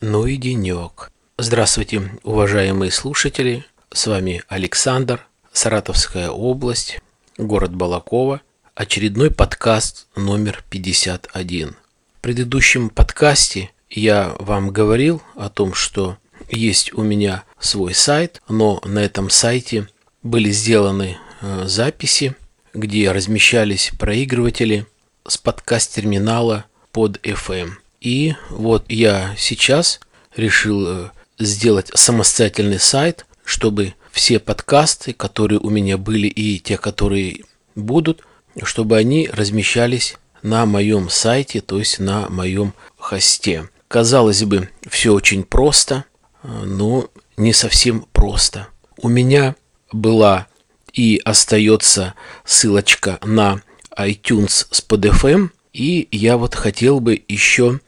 Ну и денек. Здравствуйте, уважаемые слушатели. С вами Александр, Саратовская область, город Балакова. Очередной подкаст номер 51. В предыдущем подкасте я вам говорил о том, что есть у меня свой сайт, но на этом сайте были сделаны э, записи, где размещались проигрыватели с подкаст-терминала под FM. И вот я сейчас решил э, сделать самостоятельный сайт, чтобы все подкасты, которые у меня были и те, которые будут, чтобы они размещались на моем сайте, то есть на моем хосте. Казалось бы, все очень просто, э, но не совсем просто. У меня была и остается ссылочка на iTunes с PodFM, и я вот хотел бы еще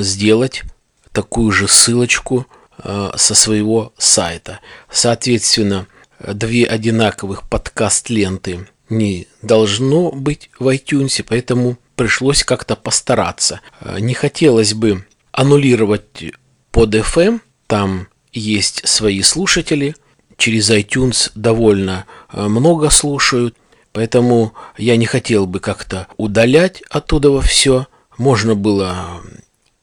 сделать такую же ссылочку э, со своего сайта. Соответственно, две одинаковых подкаст-ленты не должно быть в iTunes, поэтому пришлось как-то постараться. Э, не хотелось бы аннулировать под FM, там есть свои слушатели, через iTunes довольно много слушают, поэтому я не хотел бы как-то удалять оттуда все. Можно было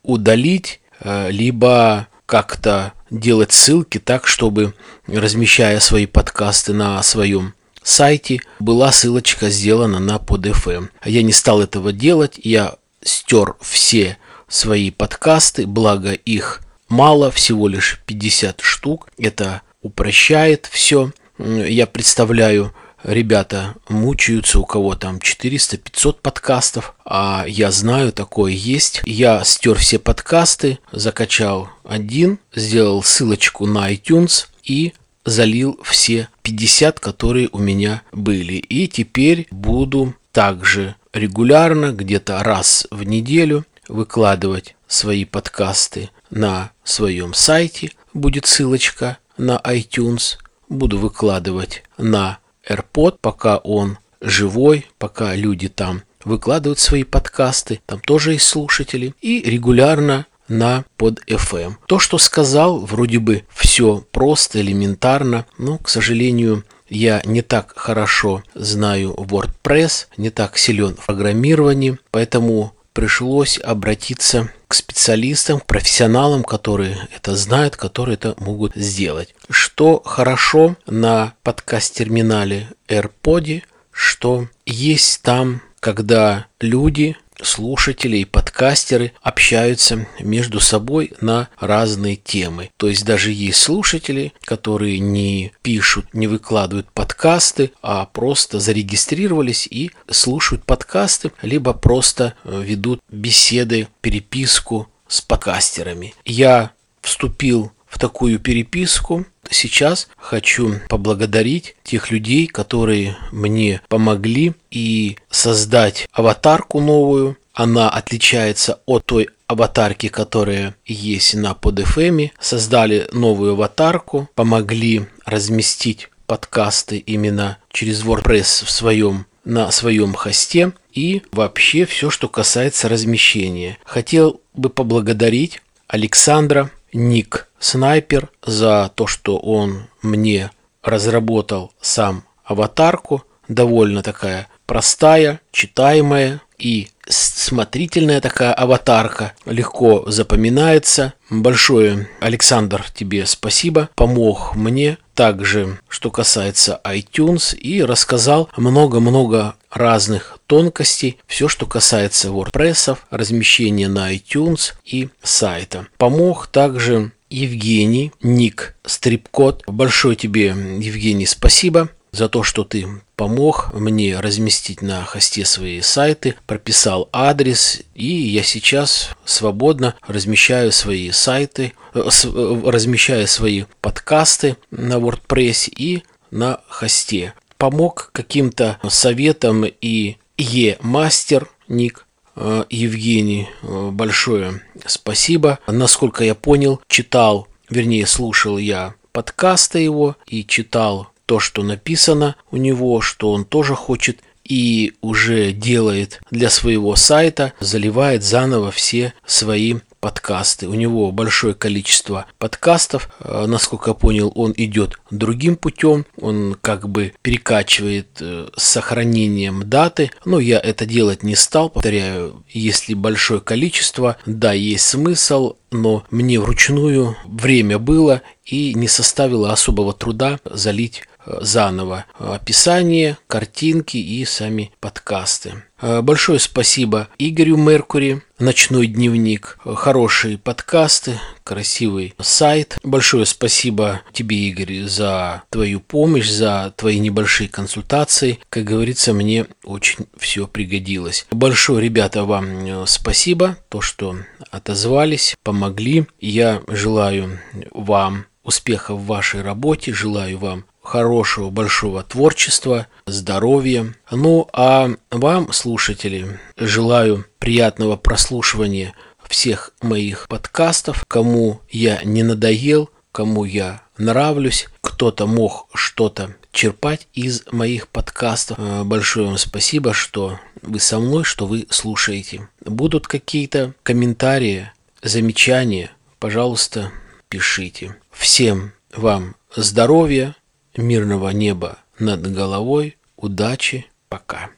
удалить, э, либо как-то делать ссылки так, чтобы, размещая свои подкасты на своем сайте, была ссылочка сделана на PodFM. Я не стал этого делать, я стер все свои подкасты, благо их мало, всего лишь 50 штук. Это упрощает все. Я представляю ребята мучаются, у кого там 400-500 подкастов, а я знаю, такое есть. Я стер все подкасты, закачал один, сделал ссылочку на iTunes и залил все 50, которые у меня были. И теперь буду также регулярно, где-то раз в неделю, выкладывать свои подкасты на своем сайте. Будет ссылочка на iTunes. Буду выкладывать на AirPod, пока он живой, пока люди там выкладывают свои подкасты, там тоже есть слушатели, и регулярно на под FM. То, что сказал, вроде бы все просто, элементарно, но, к сожалению, я не так хорошо знаю WordPress, не так силен в программировании, поэтому пришлось обратиться к специалистам, к профессионалам, которые это знают, которые это могут сделать. Что хорошо на подкаст-терминале AirPod, что есть там, когда люди слушатели и подкастеры общаются между собой на разные темы. То есть даже есть слушатели, которые не пишут, не выкладывают подкасты, а просто зарегистрировались и слушают подкасты, либо просто э, ведут беседы, переписку с подкастерами. Я вступил в такую переписку. Сейчас хочу поблагодарить тех людей, которые мне помогли и создать аватарку новую. Она отличается от той аватарки, которая есть на PodFM. Создали новую аватарку, помогли разместить подкасты именно через WordPress в своем на своем хосте и вообще все, что касается размещения. Хотел бы поблагодарить Александра Ник Снайпер за то, что он мне разработал сам аватарку. Довольно такая простая, читаемая и смотрительная такая аватарка, легко запоминается. Большое, Александр, тебе спасибо, помог мне также, что касается iTunes, и рассказал много-много разных тонкостей, все, что касается WordPress, размещения на iTunes и сайта. Помог также Евгений, ник Стрипкод. Большое тебе, Евгений, спасибо за то, что ты помог мне разместить на хосте свои сайты, прописал адрес, и я сейчас свободно размещаю свои сайты, э, э, размещаю свои подкасты на WordPress и на хосте. Помог каким-то советом и e-мастер ник э, Евгений, большое спасибо. Насколько я понял, читал, вернее, слушал я подкасты его и читал то, что написано у него, что он тоже хочет и уже делает для своего сайта, заливает заново все свои подкасты. У него большое количество подкастов. Э, насколько я понял, он идет другим путем. Он как бы перекачивает э, с сохранением даты. Но я это делать не стал. Повторяю, если большое количество, да, есть смысл, но мне вручную время было и не составило особого труда залить заново описание, картинки и сами подкасты. Э, большое спасибо Игорю Меркури, «Ночной дневник», хорошие подкасты, красивый сайт. Большое спасибо тебе, Игорь, за твою помощь, за твои небольшие консультации. Как говорится, мне очень все пригодилось. Большое, ребята, вам э, спасибо, то, что отозвались, помогли. Я желаю вам успехов в вашей работе, желаю вам хорошего большого творчества, здоровья. Ну а вам, слушатели, желаю приятного прослушивания всех моих подкастов. Кому я не надоел, кому я нравлюсь, кто-то мог что-то черпать из моих подкастов. Э, большое вам спасибо, что вы со мной, что вы слушаете. Будут какие-то комментарии, замечания, пожалуйста, пишите. Всем вам здоровья, мирного неба над головой. Удачи. Пока.